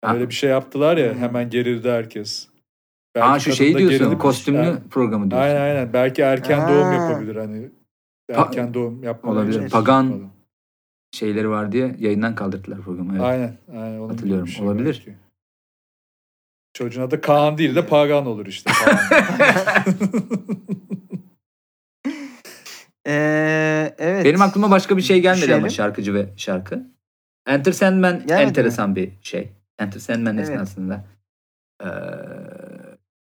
Ha. Öyle bir şey yaptılar ya Hmm. hemen gerildi herkes. Aa şu kadın şeyi da diyorsun. gerilmiş. Kostümlü Yani- programı diyorsun. Aynen aynen. Belki erken doğum Ha. yapabilir hani. Pa- Erken doğum yapmaları Olabilir. için Pagan- falan. Şeyleri var diye yayından kaldırdılar programı. Evet. Aynen. aynen onun Hatırlıyorum. şey Olabilir. belki. Çocuğun adı Kaan değil de Pagan olur işte. Ee, evet. Benim aklıma başka bir şey gelmedi ama Düşünelim. şarkıcı ve şarkı. Enter Sandman Gelmedi enteresan bir şey. Enter Sandman Evet. esnasında. Ee,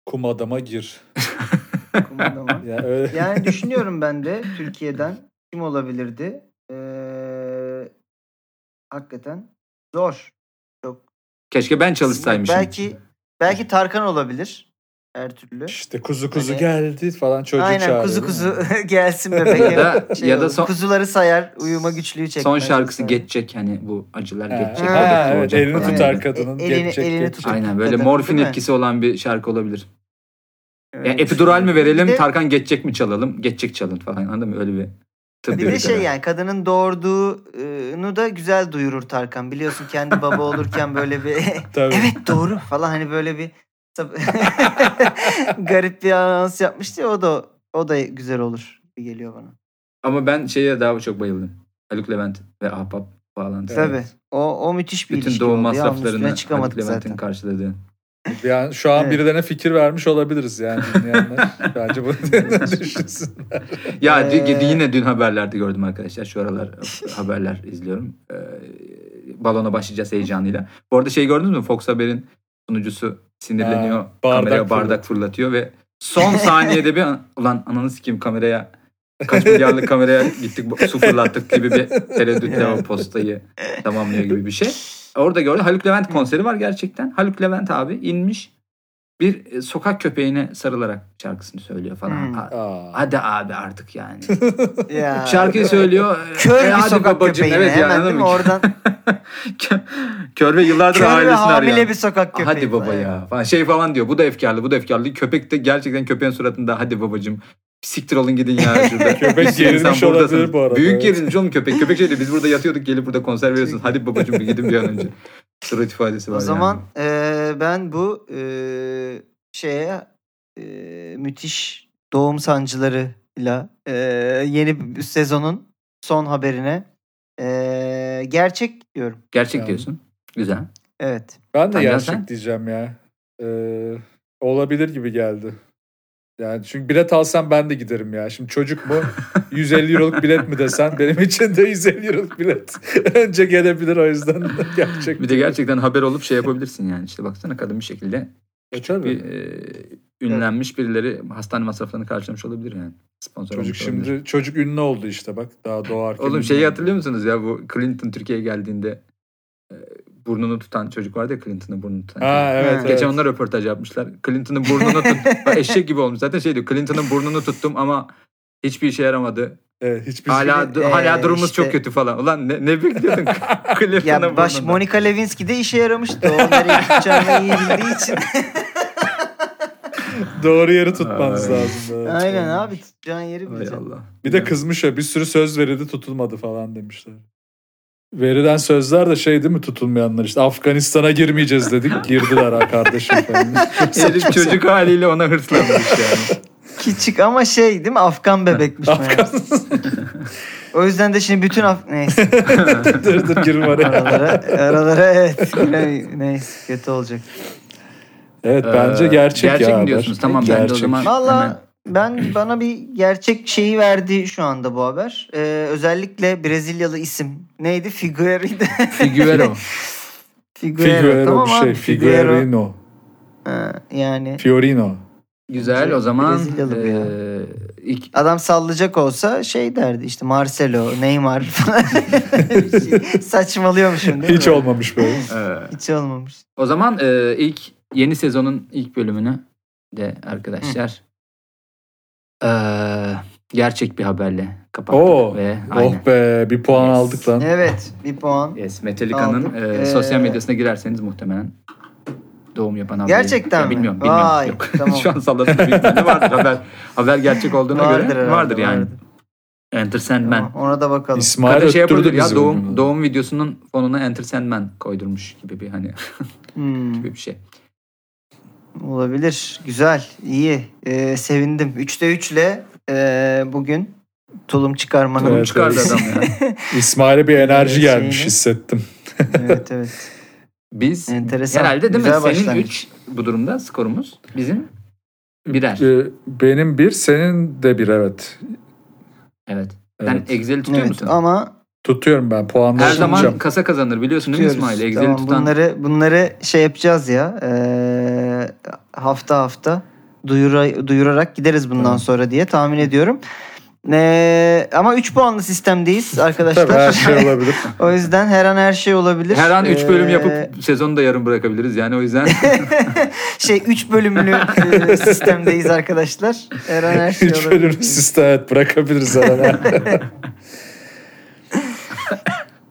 Kum adama gir. Kumandama. Yani öyle. Yani düşünüyorum ben de Türkiye'den kim olabilirdi? Ee, hakikaten zor. keşke ben çalışsaymışım. Belki belki Tarkan olabilir. Her türlü. İşte kuzu kuzu Hani- geldi falan çocuk Aynen çağırıyor. kuzu kuzu gelsin bebek. Ya da- Şey ya da son- kuzuları sayar, uyuma güçlüğü çekmez. Son şarkısı mesela. geçecek hani bu acılar Ha, geçecek. ha, evet, elini falan tutar kadının. Elini- geçecek, elini geçecek. tutar. Aynen böyle Kadın, morfin etkisi olan bir şarkı olabilir. Evet. Yani epidural mi verelim, de- Tarkan geçecek mi çalalım, geçecek çalın falan anladın mı? Öyle bir tıbbi Bir de şey yani kadının doğurduğunu da güzel duyurur Tarkan. Biliyorsun kendi baba olurken böyle bir Tabii. evet doğru falan hani böyle bir garip bir anons yapmıştı ya o da o da güzel olur geliyor bana. Ama ben şeye daha çok bayıldım. Haluk Levent ve Ahbap bağlantısı. Evet. Tabii. O, o müthiş bir Bütün ilişki doğum oldu masraflarını Haluk Levent'in karşıladığı. Yani şu an Evet. birilerine fikir vermiş olabiliriz yani dinleyenler. Bence bunu düşünsünler. Ya Ee, yine dün haberlerde gördüm arkadaşlar. Şu aralar haberler izliyorum. Ee, balona başlayacağız heyecanıyla. Bu arada şey gördünüz mü? Fox Haber'in sunucusu sinirleniyor. Ha, bardak kameraya bardak fırlat- fırlatıyor ve son saniyede bir ulan ananı sikeyim kameraya kaç milyarlık kameraya gittik bu- su fırlattık gibi bir tereddütle o postayı tamamlıyor gibi bir şey. Orada gördüm. Haluk Levent konseri var gerçekten. Haluk Levent abi inmiş bir e, sokak köpeğine sarılarak şarkısını söylüyor falan. Hmm. Ha-. Hadi abi artık yani. Ya, Şarkıyı söylüyor. Kör E, bir hadi sokak babacığım. köpeğine Evet hemen değil mi? Oradan Kör ve yıllardır kör ailesini hamile arayan. bir sokak köpeği. Hadi baba ya. Falan. Şey falan diyor. Bu da efkarlı, bu da efkarlı. Köpek de gerçekten köpeğin suratında hadi babacığım. Siktir olun gidin ya şurada. Köpek gerilmiş buradasın. olabilir bu arada, Büyük evet. gerilmiş oğlum köpek. Köpek şey diyor, biz burada yatıyorduk gelip burada konser veriyorsunuz. Hadi babacığım bir gidin bir an önce. Surat ifadesi var O zaman yani. eee, ben bu eee, şeye eee, müthiş doğum sancılarıyla eee, yeni bir sezonun son haberine eee, gerçek diyorum. Gerçek Yani. diyorsun. Güzel. Evet. Ben de Tancan gerçek sen? diyeceğim ya. Ee, olabilir gibi geldi. Yani çünkü bilet alsam ben de giderim ya. Şimdi çocuk mu 150 euroluk bilet mi desen benim için de 150 euroluk bilet. Önce gelebilir o yüzden gerçek. Bir de gerçekten haber olup şey yapabilirsin yani. İşte baksana kadın bir şekilde E, tabii. bir e, ünlenmiş birileri hastane masraflarını karşılamış olabilir yani. Sponsor Çocuk olabilir. şimdi çocuk ünlü oldu işte bak daha doğarken. Oğlum şeyi hatırlıyor musunuz ya bu Clinton Türkiye'ye geldiğinde e, burnunu tutan çocuk vardı ya Clinton'ın burnunu tutan. Ha çocuk. evet. Ha. evet. Geçen onlar röportaj yapmışlar. Clinton'ın burnunu tut. Eşek gibi olmuş. Zaten şey diyor. Clinton'ın burnunu tuttum ama hiçbir işe yaramadı. Evet, hiçbir Hala Ee, hala durumumuz işte- çok kötü falan. Ulan ne, ne bekliyordun Ya baş burnundan? Monica Lewinsky de işe yaramıştı. O nereye tutacağını iyi bildiği için. doğru yeri tutmanız Ay. lazım. evet. Aynen abi tutacağın yeri bileceksin. Bir de kızmış ya bir sürü söz verildi tutulmadı falan demişler. Verilen sözler de şey değil mi tutulmayanlar işte Afganistan'a girmeyeceğiz dedik girdiler ha kardeşim falan. Herif çocuk haliyle ona hırslanmış yani. Küçük ama şey değil mi? Afgan bebekmiş. Afgan. O yüzden de şimdi bütün Af... Neyse. dur dur girme oraya. Aralara, aralara evet. Yine- Neyse kötü olacak. Evet bence Ee, gerçek, gerçek ya. mi haber. diyorsunuz? Tamam, ben de o Gerçek. zaman- Valla Hemen. Ben bana bir gerçek şeyi verdi şu anda bu haber. Ee, özellikle Brezilyalı isim. Neydi? Figueiredo. Figuero. Figueiro. Figueroa Tamam bir şey. Figuerino. Yani Fiorino. Güzel o zaman Brezilyalı e, ilk adam sallayacak olsa şey derdi işte Marcelo, Neymar falan. Şey. Saçmalıyormuşum değil Hiç mi? olmamış böyle. e, Hiç olmamış. O zaman e, ilk yeni sezonun ilk bölümünü de arkadaşlar e, gerçek bir haberle kapattık Oo. ve aynen. Oh be bir puan Yes. aldık lan. Evet bir puan. Yes, Metallica'nın e, Ee, sosyal medyasına girerseniz muhtemelen doğum yapan haberi. Gerçekten Ya mi? Bilmiyorum, bilmiyorum. Vay, Yok. tamam. Şu an salladım. Büyük ihtimalle vardır haber. Haber gerçek olduğuna Vardır göre herhalde, vardır yani. vardır. Enter Sandman. Tamam, ona da bakalım. İsmail Kadın şey öttürdü yapabilir ya doğum, doğum videosunun fonuna Enter Sandman koydurmuş gibi bir hani Hmm, gibi bir şey. Olabilir. Güzel. iyi. Ee, sevindim. 3'te 3 ile e, bugün tulum çıkarmanın. Tulum Evet, çıkardı evet. adam ya. İsmail'e bir enerji Şeyini- gelmiş hissettim. evet evet. Biz Enteresan. herhalde değil mi? Güzel Senin başlangıç. 3 bu durumda skorumuz. Bizim birer. Ee, Benim bir, senin de bir evet. Evet. Evet. Sen Excel'i tutuyor Evet musun? ama Tutuyorum ben puanları Her zaman kasa kazanır biliyorsun değil mi. İsmail? Excel'i Tamam, tutan. bunları bunları şey yapacağız ya. E, hafta hafta duyura, duyurarak gideriz bundan Tamam. sonra diye tahmin ediyorum. E, ama 3 puanlı sistemdeyiz arkadaşlar. Tabii her şey olabilir. o yüzden her an her şey olabilir. Her an 3 bölüm Ee, yapıp sezonu da yarım bırakabiliriz. Yani o yüzden şey 3 bölümlü e, sistemdeyiz arkadaşlar. Her an her şey Üç olabilir. bölüm sistem evet bırakabiliriz herhalde.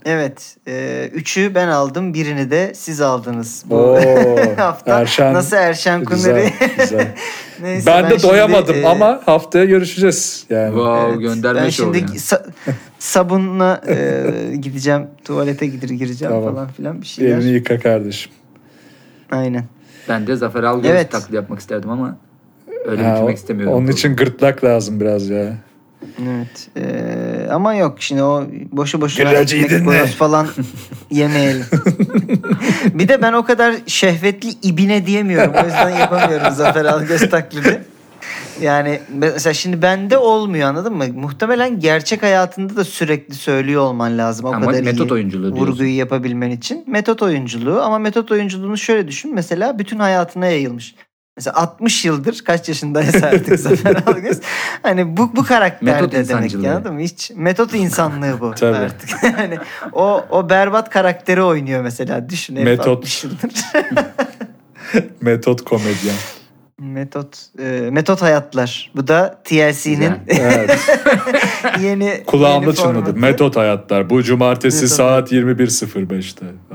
Evet. E, üçü ben aldım. Birini de siz aldınız. Bu Oo, hafta Erşen. nasıl Erşen Güzel, Kuneri? güzel. Neyse, ben, de şimdi, doyamadım e, ama haftaya görüşeceğiz. Yani. Wow evet, gönderme ben şimdi yani. sa- sabunla e, gideceğim. Tuvalete gidir gireceğim Tamam. falan filan bir şeyler. Elini yıka kardeşim. Aynen. Ben de Zafer Algöz Evet. taklidi yapmak isterdim ama öyle Ha, bitirmek istemiyorum. Onun için gırtlak lazım biraz ya. Evet. Ee, ama yok şimdi o boşu boşuna boyoz falan yemeyelim. bir de ben o kadar şehvetli ibine diyemiyorum. O yüzden yapamıyorum Zafer Algöz taklidi. Yani mesela şimdi bende olmuyor anladın mı? Muhtemelen gerçek hayatında da sürekli söylüyor olman lazım. O Ama kadar metot iyi oyunculuğu diyorsun. vurguyu yapabilmen için. Metot oyunculuğu ama metot oyunculuğunu şöyle düşün. Mesela bütün hayatına yayılmış. Mesela 60 yıldır kaç yaşındaysa artık Zafer Algöz. Hani bu, bu karakterde Metot demek ya anladın mı? Hiç metot insanlığı bu Tabii. artık. hani o, o berbat karakteri oynuyor mesela. Düşün Metot. 60 yıldır. Metot komedyen. metot e, metot hayatlar. Bu da TLC'nin Evet. yeni Kulağımda yeni çınladı. Metot hayatlar. Bu cumartesi Metot. saat 21.05'te falan diyor.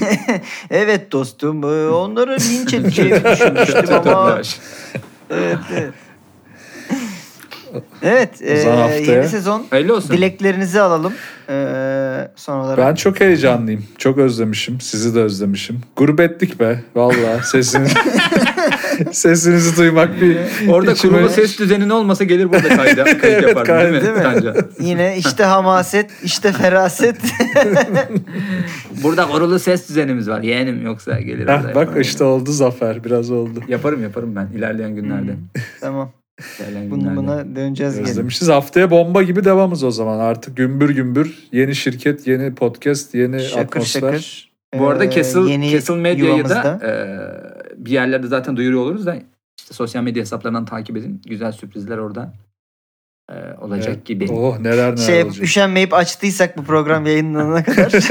Evet dostum. e, Onları linç edeceğimi düşünmüştüm ama evet, evet. Evet, e, haftaya- yeni sezon Hayırlı olsun. dileklerinizi alalım. E, son olarak. Ben çok heyecanlıyım. Çok özlemişim. Sizi de özlemişim. Gurbetlik be. Vallahi sesiniz sesinizi duymak bir Orada içime- kurulu ses düzenin olmasa gelir burada kayda, kayıt Evet, yapardım değil mi? değil mi? Tanca? Yine işte hamaset, işte feraset. Burada kurulu ses düzenimiz var. Yeğenim yoksa gelir. Heh, bak işte oldu zafer. Biraz oldu. Yaparım yaparım ben ilerleyen günlerde. tamam. Bunu, buna döneceğiz. Özlemişiz. Haftaya bomba gibi devamız o zaman. Artık gümbür gümbür. Yeni şirket, yeni podcast, yeni Şakır atmosfer. şakır. Bu arada E, Castle, yeni Castle Medya'yı da e, bir yerlerde zaten duyuruyor oluruz da işte sosyal medya hesaplarından takip edin. Güzel sürprizler orada e, olacak Evet. gibi. Oh neler neler şey olacak. üşenmeyip açtıysak bu program yayınlanana kadar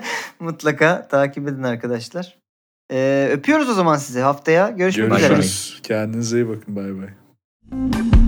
mutlaka takip edin arkadaşlar. Ee, öpüyoruz o zaman sizi haftaya. Görüşmek üzere. Görüşürüz. Kendinize iyi bakın. Bay bay.